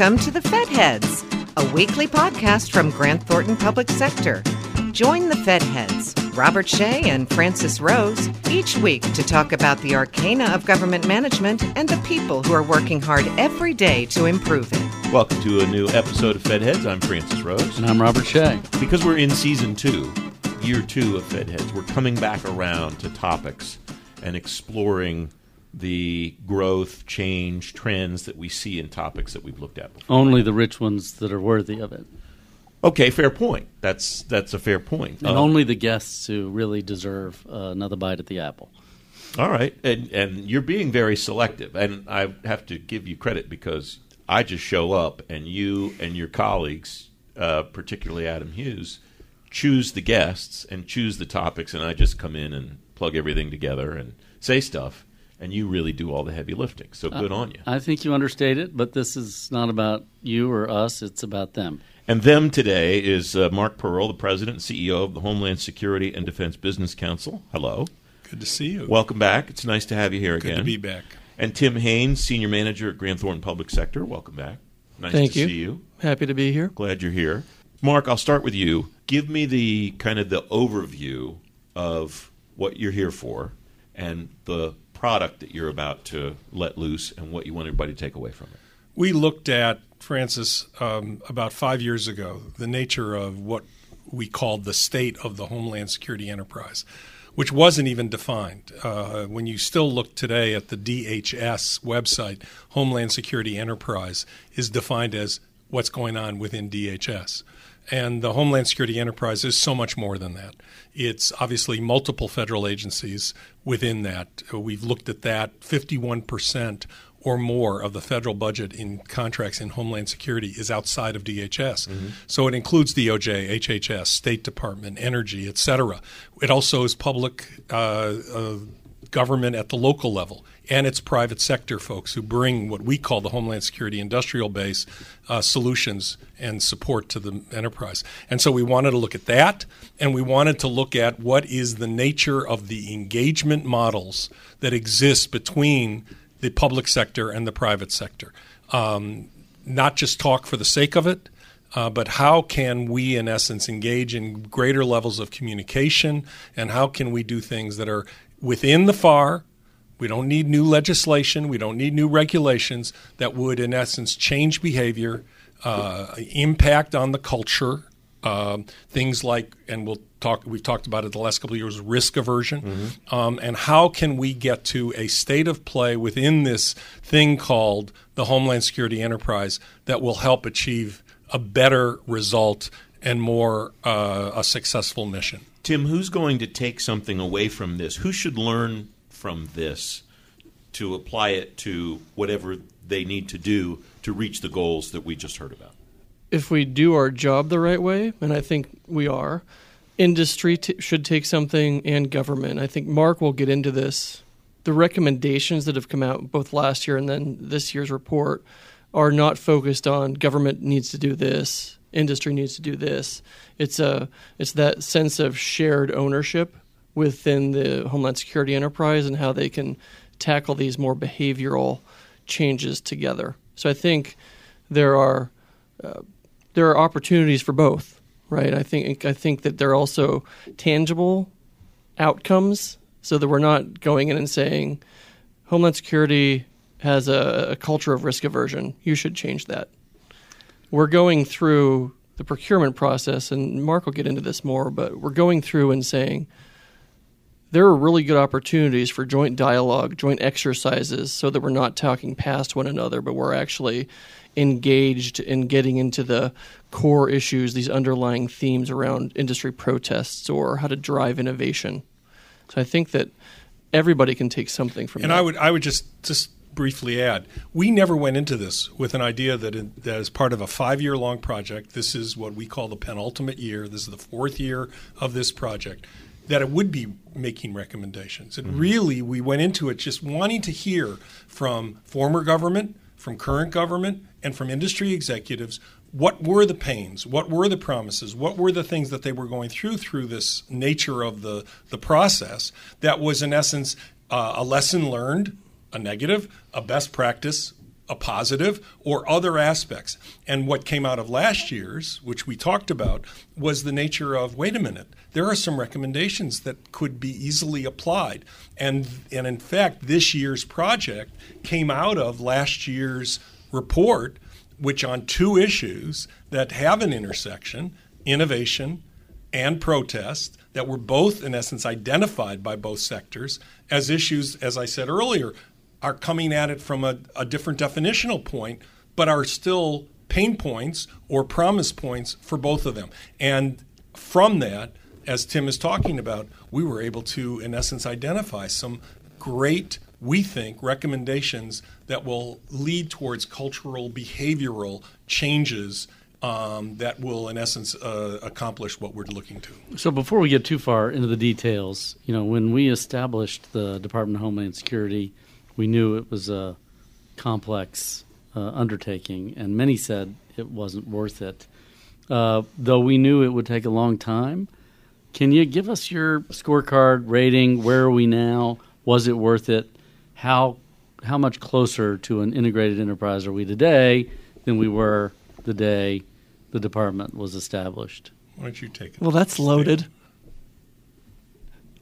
Welcome to the Fed Heads, a weekly podcast from Grant Thornton Public Sector. Join the Fed Heads, Robert Shea and Francis Rose, each week to talk about the arcana of government management and the people who are working hard every day to improve it. Welcome to a new episode of Fed Heads. I'm Francis Rose. And I'm Robert Shea. Because we're in season two, year two of Fed Heads, we're coming back around to topics and exploring the growth, change, trends that we see in topics that we've looked at before. Only the rich ones that are worthy of it. Okay, fair point. That's that's a fair point. And Uh, only the guests who really deserve uh, another bite at the apple. all right, and and you're being very selective, and I have to give you credit because I just show up, and you and your colleagues, uh, particularly Adam Hughes, choose the guests and choose the topics, and I just come in and plug everything together and say stuff, and you really do all the heavy lifting. So good on you. I think you understate it, but this is not about you or us, it's about them. And them today is uh, Marc Pearl, the president and CEO of the Homeland Security and Defense Business Council. Hello. Good to see you. Welcome back. It's nice to have you here Good again. Good to be back. And Tim Haynes, senior manager at Grant Thornton Public Sector. Welcome back. Nice Thank to you. see you. Happy to be here. Glad you're here. Marc, I'll start with you. Give me the kind of the overview of what you're here for and the product that you're about to let loose and what you want everybody to take away from it. We looked at, Francis, um, about five years ago, the nature of what we called the state of the Homeland Security enterprise, which wasn't even defined. Uh, when you still look today at the DHS website, Homeland Security Enterprise is defined as what's going on within DHS. And the Homeland Security Enterprise is so much more than that. It's obviously multiple federal agencies within that. We've looked at that. 51% or more of the federal budget in contracts in Homeland Security is outside of DHS. So it includes DOJ, HHS, State Department, Energy, et cetera. It also is public uh, uh, government at the local level, and it's private sector folks who bring what we call the Homeland Security industrial base uh, solutions and support to the enterprise. And so we wanted to look at that, and we wanted to look at what is the nature of the engagement models that exist between the public sector and the private sector. Um, not just talk for the sake of it, uh, but how can we, in essence, engage in greater levels of communication, and how can we do things that are within the FAR? We don't need new legislation. We don't need new regulations that would, in essence, change behavior, uh, impact on the culture. Um, things like, and we'll talk. We've talked about it the last couple of years. Risk aversion, um, and how can we get to a state of play within this thing called the Homeland Security Enterprise that will help achieve a better result and more uh, a successful mission. Tim, who's going to take something away from this? Who should learn from this to apply it to whatever they need to do to reach the goals that we just heard about? If we do our job the right way, and I think we are, industry t- should take something and government. I think Marc will get into this. The recommendations that have come out both last year and then this year's report are not focused on government needs to do this, industry needs to do this. It's a it's that sense of shared ownership within the Homeland Security enterprise and how they can tackle these more behavioral changes together. So I think there are uh, there are opportunities for both, right? I think I think that there are also tangible outcomes, so that we're not going in and saying Homeland Security has a, a culture of risk aversion. You should change that. We're going through the procurement process, and Marc will get into this more, but we're going through and saying there are really good opportunities for joint dialogue, joint exercises, so that we're not talking past one another, but we're actually engaged in getting into the core issues, these underlying themes around industry protests or how to drive innovation. So I think that everybody can take something from And that. I would I would just just briefly add, we never went into this with an idea that that as part of a five year long project, this is what we call the penultimate year. This is the fourth year of this project. That it would be making recommendations. And really, we went into it just wanting to hear from former government, from current government, and from industry executives what were the pains, what were the promises, what were the things that they were going through through this nature of the, the process that was, in essence, uh, a lesson learned, a negative, a best practice, a positive or other aspects. And what came out of last year's, which we talked about, was the nature of wait a minute, there are some recommendations that could be easily applied. And, and in fact, this year's project came out of last year's report, which on two issues that have an intersection innovation and protest that were both, in essence, identified by both sectors as issues, as I said earlier, are coming at it from a, a different definitional point, but are still pain points or promise points for both of them. And from that, as Tim is talking about, we were able to, in essence, identify some great, we think, recommendations that will lead towards cultural, behavioral changes um, that will, in essence, uh, accomplish what we're looking to. So, before we get too far into the details, you know, when we established the Department of Homeland Security, we knew it was a complex uh, undertaking, and many said it wasn't worth it. Uh, though we knew it would take a long time, can you give us your scorecard rating? Where are we now? Was it worth it? How how much closer to an integrated enterprise are we today than we were the day the department was established? Why don't you take it? Well, that's loaded.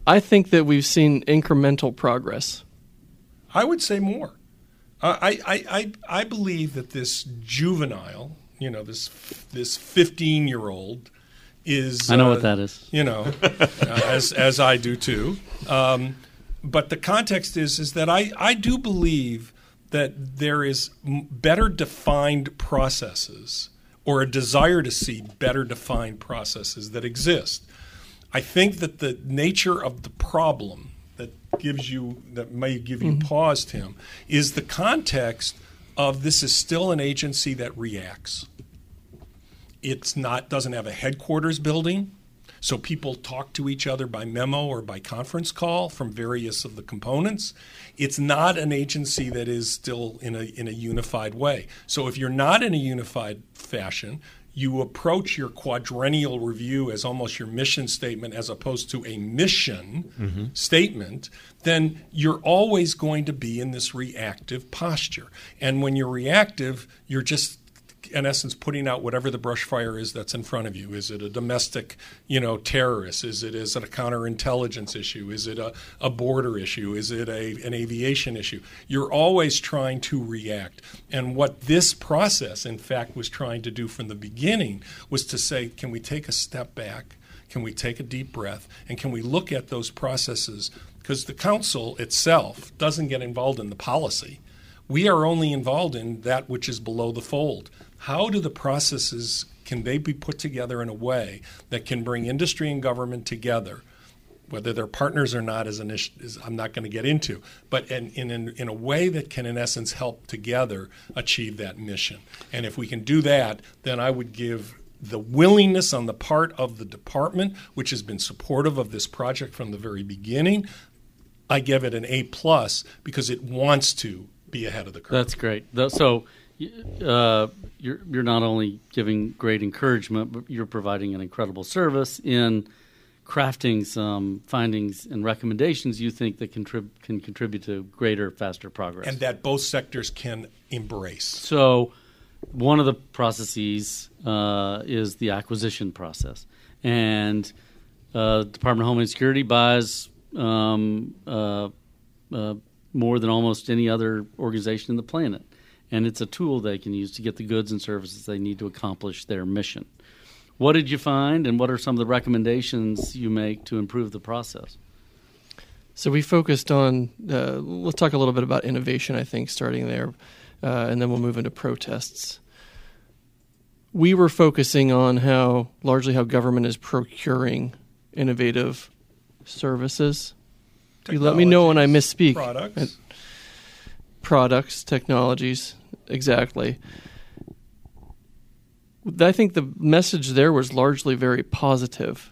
I think that we've seen incremental progress. I would say more. Uh, I, I, I, I believe that this juvenile, you know, this this 15 year old is. I know uh, what that is. You know, uh, as as I do too. Um, but the context is is that I, I do believe that there is better defined processes or a desire to see better defined processes that exist. I think that the nature of the problem that gives you that may give you mm-hmm. pause, Tim, is the context of this is still an agency that reacts. It's not doesn't have a headquarters building. So people talk to each other by memo or by conference call from various of the components. It's not an agency that is still in a in a unified way. So if you're not in a unified fashion, you approach your quadrennial review as almost your mission statement as opposed to a mission mm-hmm. statement, then you're always going to be in this reactive posture. And when you're reactive, you're just in essence putting out whatever the brush fire is that's in front of you. Is it a domestic, you know, terrorist? Is it is it a counterintelligence issue? Is it a, a border issue? Is it a an aviation issue? You're always trying to react. And what this process, in fact, was trying to do from the beginning was to say, can we take a step back? Can we take a deep breath? And can we look at those processes? Because the council itself doesn't get involved in the policy. We are only involved in that which is below the fold. How do the processes can they be put together in a way that can bring industry and government together? Whether they're partners or not is an issue is I'm not going to get into, but in, in, in, a way that can, in essence, help together achieve that mission. And if we can do that, then I would give the willingness on the part of the department, which has been supportive of this project from the very beginning, I give it an A plus because it wants to be ahead of the curve. That's great. So, uh, you're you're not only giving great encouragement, but you're providing an incredible service in crafting some findings and recommendations you think that contrib- can contribute to greater, faster progress. and that both sectors can embrace. So, one of the processes uh, is the acquisition process, and uh, Department of Homeland Security buys um, uh, uh, more than almost any other organization in the planet, and it's a tool they can use to get the goods and services they need to accomplish their mission. What did you find, and what are some of the recommendations you make to improve the process? So we focused on. Uh, let's talk a little bit about innovation. I think starting there, uh, and then we'll move into protests. We were focusing on how largely how government is procuring innovative services. You let me know when I misspeak. Products. Products, technologies, exactly. I think the message there was largely very positive.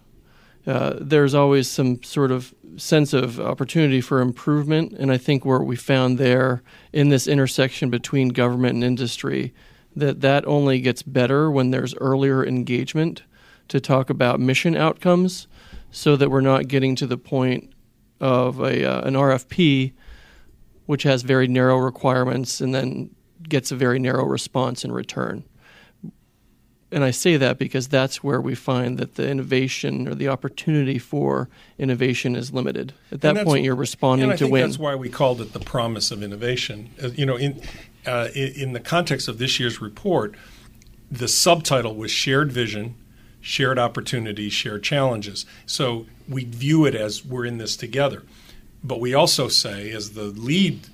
Uh, there's always some sort of sense of opportunity for improvement, and I think what we found there in this intersection between government and industry, that that only gets better when there's earlier engagement to talk about mission outcomes, so that we're not getting to the point of a uh, an RFP which has very narrow requirements, and then gets a very narrow response in return. And I say that because that's where we find that the innovation or the opportunity for innovation is limited. At that point, you're responding to think win. That's why we called it the promise of innovation. Uh, you know, in uh, in the context of this year's report, the subtitle was shared vision, shared Opportunities, shared challenges. So we view it as we're in this together. But we also say, as the lead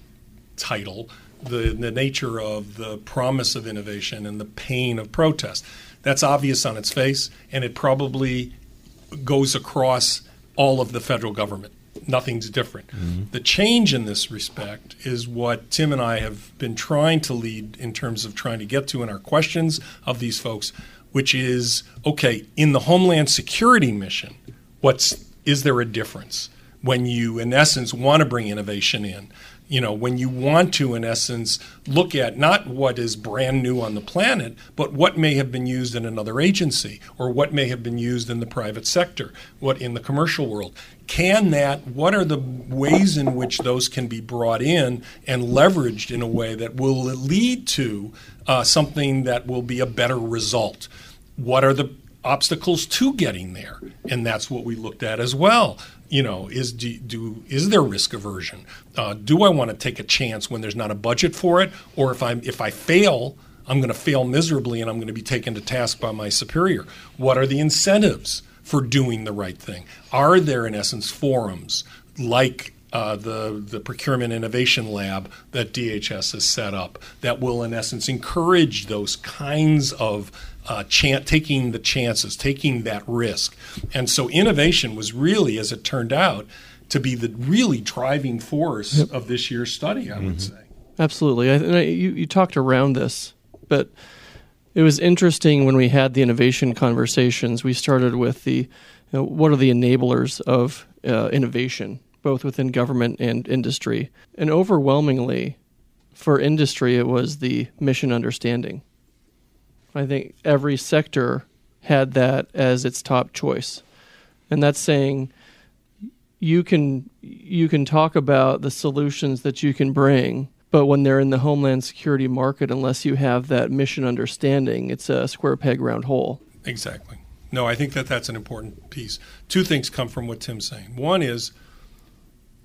title, the, the nature of the promise of innovation and the pain of protest. That's obvious on its face, and it probably goes across all of the federal government. Nothing's different. Mm-hmm. The change in this respect is what Tim and I have been trying to lead in terms of trying to get to in our questions of these folks, which is okay, in the Homeland Security mission, what's is there a difference when you, in essence, want to bring innovation in? you know, when you want to, in essence, look at not what is brand new on the planet, but what may have been used in another agency or what may have been used in the private sector, what in the commercial world. Can that, what are the ways in which those can be brought in and leveraged in a way that will lead to uh, something that will be a better result? What are the obstacles to getting there? And that's what we looked at as well you know, is do, do is there risk aversion? Uh, do I want to take a chance when there's not a budget for it, or if I'm if I fail, I'm going to fail miserably and I'm going to be taken to task by my superior? What are the incentives for doing the right thing? Are there, in essence, forums like uh, the the procurement innovation lab that DHS has set up that will, in essence, encourage those kinds of uh, chan- taking the chances, taking that risk. And so innovation was really, as it turned out, to be the really driving force yep. of this year's study, I mm-hmm. would say. Absolutely. I, I, you, you talked around this, but it was interesting when we had the innovation conversations. We started with the you know, what are the enablers of uh, innovation, both within government and industry. And overwhelmingly, for industry, it was the mission understanding I think every sector had that as its top choice. And that's saying you can you can talk about the solutions that you can bring, but when they're in the homeland security market unless you have that mission understanding, it's a square peg round hole. Exactly. No, I think that that's an important piece. Two things come from what Tim's saying. One is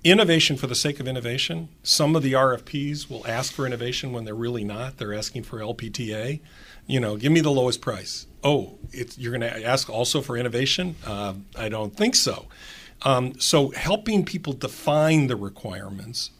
innovation for the sake of innovation. Some of the RFPs will ask for innovation when they're really not. They're asking for LPTA you know, give me the lowest price. Oh, you're going to ask also for innovation? Uh, I don't think so. Um, so helping people define the requirements.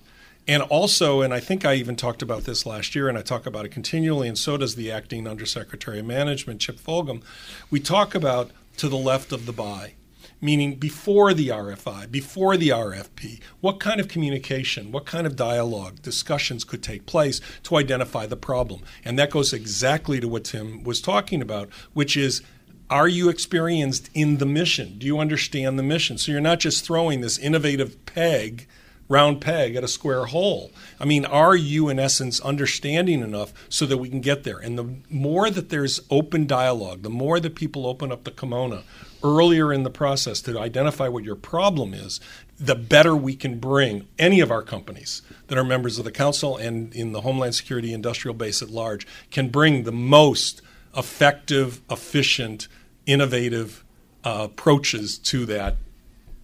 And also, and I think I even talked about this last year, and I talk about it continually, and so does the acting undersecretary of management, Chip Fulghum. We talk about to the left of the buy meaning before the RFI, before the RFP, what kind of communication, what kind of dialogue, discussions could take place to identify the problem. And that goes exactly to what Tim was talking about, which is are you experienced in the mission? Do you understand the mission? So you're not just throwing this innovative peg round peg at a square hole. I mean, are you, in essence, understanding enough so that we can get there? And the more that there's open dialogue, the more that people open up the kimono earlier in the process to identify what your problem is, the better we can bring any of our companies that are members of the council and in the Homeland Security industrial base at large can bring the most effective, efficient, innovative uh, approaches to that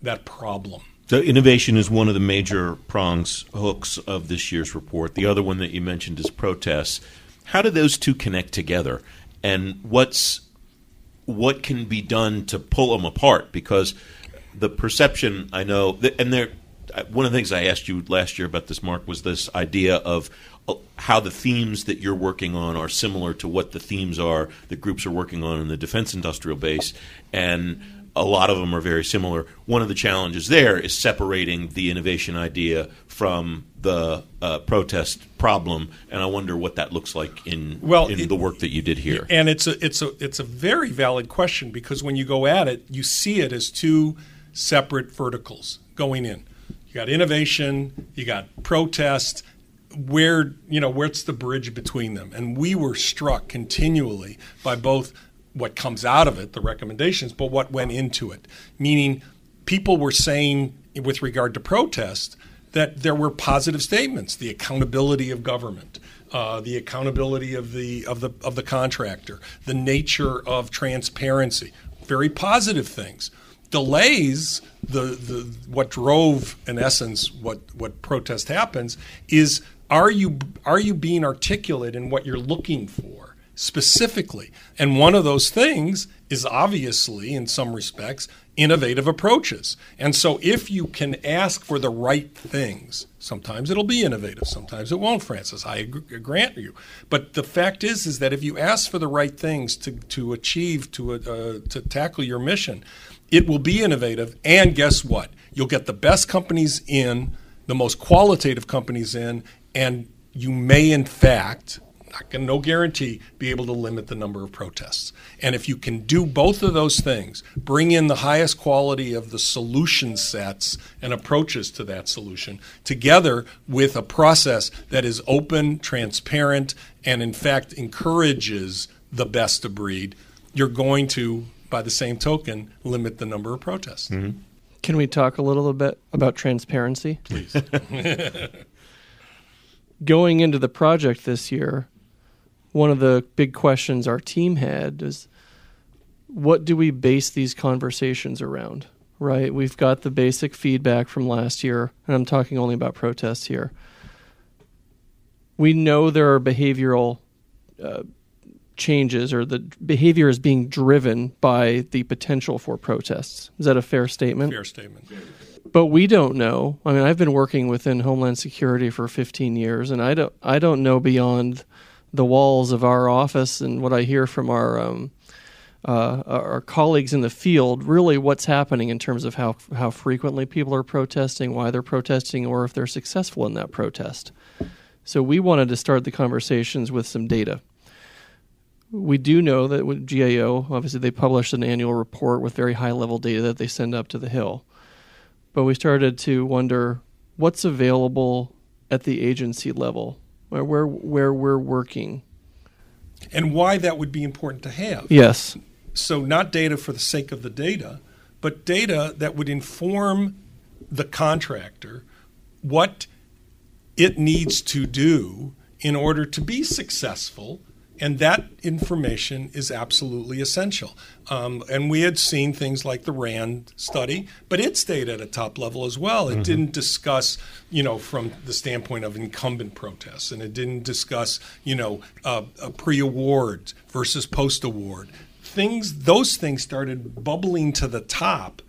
that problem. So innovation is one of the major prongs, hooks of this year's report. The other one that you mentioned is protests. How do those two connect together? And what's what can be done to pull them apart? Because the perception I know, and there, one of the things I asked you last year about this, Marc, was this idea of uh, how the themes that you're working on are similar to what the themes are that groups are working on in the defense industrial base, and a lot of them are very similar. One of the challenges there is separating the innovation idea from the uh, protest problem, and I wonder what that looks like in well, in it, the work that you did here. And it's a it's a it's a very valid question because when you go at it, you see it as two separate verticals going in. You got innovation, you got protest. Where you know where's the bridge between them? And we were struck continually by both what comes out of it, the recommendations, but what went into it. Meaning, people were saying with regard to protest that there were positive statements, the accountability of government, uh, the accountability of the of the of the contractor, the nature of transparency, very positive things. Delays, the the what drove in essence what what protest happens is are you are you being articulate in what you're looking for specifically? And one of those things is obviously, in some respects, innovative approaches. And so, if you can ask for the right things, sometimes it'll be innovative, sometimes it won't, Francis. I grant you. But the fact is, is that if you ask for the right things to, to achieve, to, uh, to tackle your mission, it will be innovative. And guess what? You'll get the best companies in, the most qualitative companies in, and you may, in fact, not going no guarantee, be able to limit the number of protests. And if you can do both of those things, bring in the highest quality of the solution sets and approaches to that solution, together with a process that is open, transparent, and in fact encourages the best of breed, you're going to, by the same token, limit the number of protests. Mm-hmm. Can we talk a little bit about transparency? Please. Going into the project this year, one of the big questions our team had is what do we base these conversations around? Right? We've got the basic feedback from last year, and I'm talking only about protests here. We know there are behavioral uh, changes, or the behavior is being driven by the potential for protests. Is that a fair statement? Fair statement. But we don't know. I mean, I've been working within Homeland Security for 15 years, and I don't, I don't know beyond the walls of our office and what I hear from our um, uh, our colleagues in the field, really what's happening in terms of how how frequently people are protesting, why they're protesting, or if they're successful in that protest. So we wanted to start the conversations with some data. We do know that with GAO, obviously they publish an annual report with very high level data that they send up to the Hill. But we started to wonder what's available at the agency level where where, where we're working. And why that would be important to have. Yes. So, not data for the sake of the data, but data that would inform the contractor what it needs to do in order to be successful and that information is absolutely essential. Um, and we had seen things like the RAND study, but it stayed at a top level as well. It mm-hmm. didn't discuss, you know, from the standpoint of incumbent protests, and it didn't discuss, you know, uh, pre-award versus post-award. Things, those things started bubbling to the top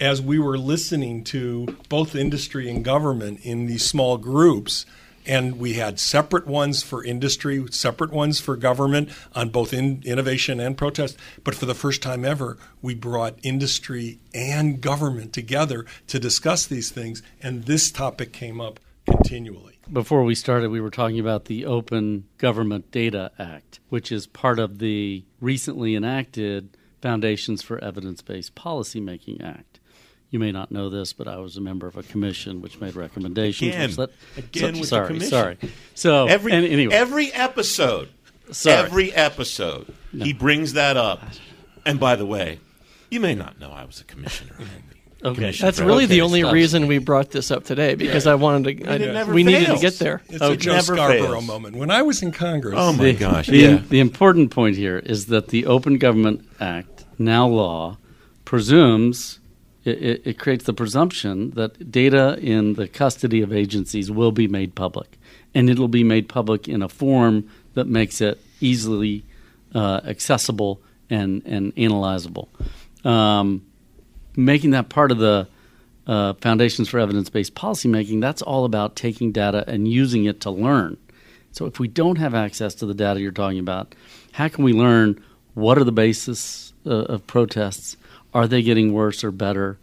as we were listening to both industry and government in these small groups and we had separate ones for industry, separate ones for government on both in, innovation and protest. But for the first time ever, we brought industry and government together to discuss these things, and this topic came up continually. Before we started, we were talking about the Open Government Data Act, which is part of the recently enacted Foundations for Evidence Based Policymaking Act. You may not know this, but I was a member of a commission which made recommendations. Again, let, again so, with sorry, the commission. Sorry. So every and, anyway, every episode, sorry. every episode, no. he brings that up. And by the way, you may not know I was a commissioner. Okay, that's really okay, the only stop. reason we brought this up today because yeah. I wanted to. I, we fails. needed to get there. It's okay. a Joe Scarborough fails. moment. When I was in Congress, oh my the, gosh! The, yeah. the important point here is that the Open Government Act, now law, presumes it, it, creates the presumption that data in the custody of agencies will be made public, and it'll be made public in a form that makes it easily uh, accessible and and analyzable. Um, making that part of the uh, foundations for evidence-based policymaking, that's all about taking data and using it to learn. So if we don't have access to the data you're talking about, how can we learn what are the basis uh, of protests? Are they getting worse or better?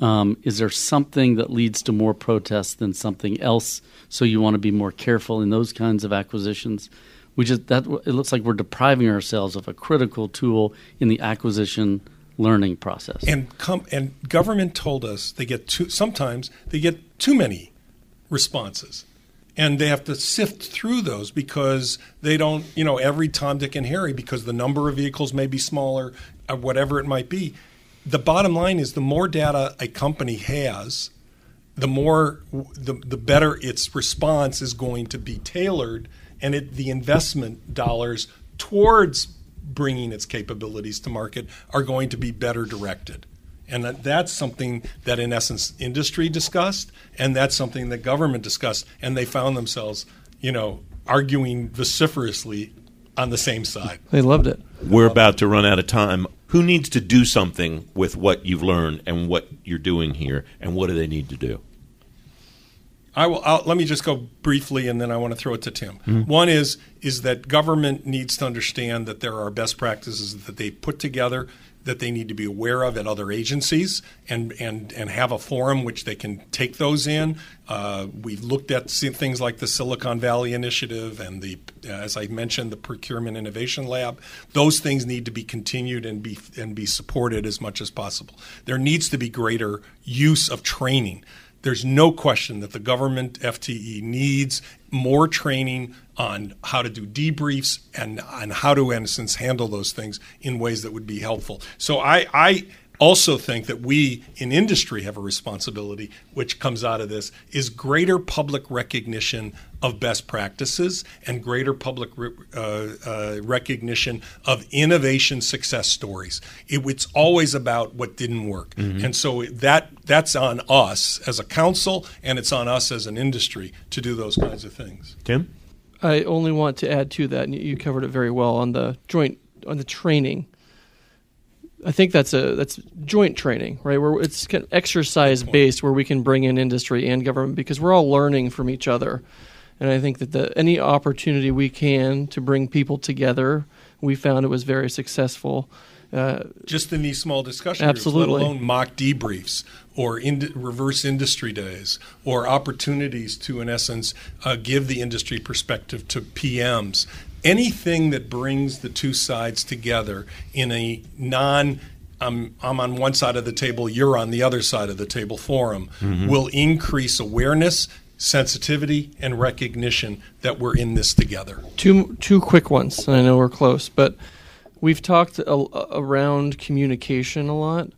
Um, is there something that leads to more protests than something else? So you want to be more careful in those kinds of acquisitions. We just that it looks like we're depriving ourselves of a critical tool in the acquisition learning process. And come and government told us they get too sometimes they get too many responses and they have to sift through those because they don't, you know, every Tom, Dick, and Harry because the number of vehicles may be smaller, or whatever it might be the bottom line is the more data a company has, the more the, the better its response is going to be tailored and it, the investment dollars towards bringing its capabilities to market are going to be better directed and that, that's something that in essence industry discussed and that's something that government discussed and they found themselves you know arguing vociferously on the same side They loved it. We're about to run out of time. Who needs to do something with what you've learned and what you're doing here, and what do they need to do? I will. I'll, let me just go briefly, and then I want to throw it to Tim. Mm-hmm. One is is that government needs to understand that there are best practices that they put together that they need to be aware of at other agencies, and and and have a forum which they can take those in. Uh, we've looked at things like the Silicon Valley Initiative and the, as I mentioned, the Procurement Innovation Lab. Those things need to be continued and be and be supported as much as possible. There needs to be greater use of training there's no question that the government FTE needs more training on how to do debriefs and on how to, in essence, handle those things in ways that would be helpful. So I, I also think that we in industry have a responsibility, which comes out of this, is greater public recognition of best practices and greater public re- uh, uh, recognition of innovation success stories. It, it's always about what didn't work, and so that that's on us as a council, and it's on us as an industry to do those kinds of things. Tim? I only want to add to that, and you covered it very well on the joint on the training. I think that's a that's joint training, right? Where it's kind of exercise based, where we can bring in industry and government because we're all learning from each other. And I think that the, any opportunity we can to bring people together, we found it was very successful. Uh, just in these small discussion groups, Absolutely. let alone mock debriefs or ind- reverse industry days or opportunities to, in essence, uh, give the industry perspective to PMs. Anything that brings the two sides together in a non I'm, I'm on one side of the table, you're on the other side of the table forum will increase awareness, sensitivity, and recognition that we're in this together. two two quick ones, and I know we're close, but we've talked a, around communication a lot.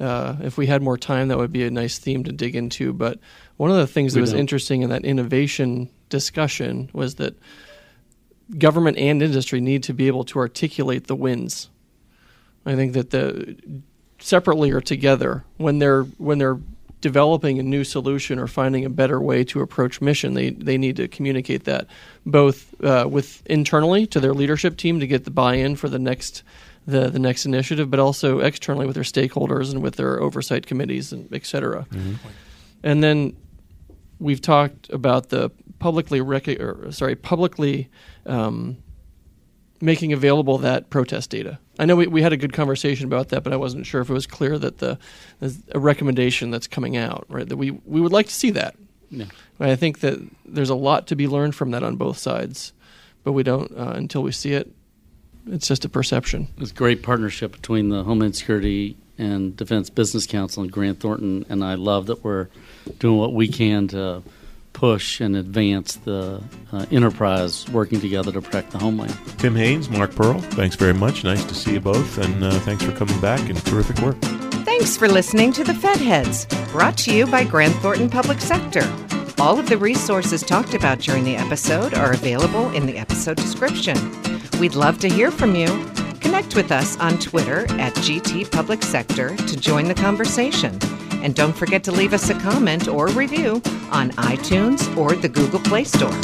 Uh, if we had more time, that would be a nice theme to dig into. But one of the things that We was don't. interesting in that innovation discussion was that government and industry need to be able to articulate the wins. I think that the separately or together when they're when they're developing a new solution or finding a better way to approach mission, they they need to communicate that both uh, with internally to their leadership team to get the buy-in for the next the the next initiative, but also externally with their stakeholders and with their oversight committees and et cetera. And then we've talked about the publicly rec- or, sorry publicly um, making available that protest data. I know we, we had a good conversation about that, but I wasn't sure if it was clear that the there's a recommendation that's coming out, right? That we we would like to see that. Yeah. I think that there's a lot to be learned from that on both sides, but we don't uh, until we see it. It's just a perception. It's a great partnership between the Homeland Security and Defense Business Council and Grant Thornton, and I love that we're doing what we can to push and advance the uh, enterprise working together to protect the homeland. Tim Haynes, Marc Pearl, thanks very much. Nice to see you both, and uh, thanks for coming back and terrific work. Thanks for listening to the Fed Heads, brought to you by Grant Thornton Public Sector. All of the resources talked about during the episode are available in the episode description. We'd love to hear from you. Connect with us on Twitter at GT Public Sector to join the conversation. And don't forget to leave us a comment or review on iTunes or the Google Play Store.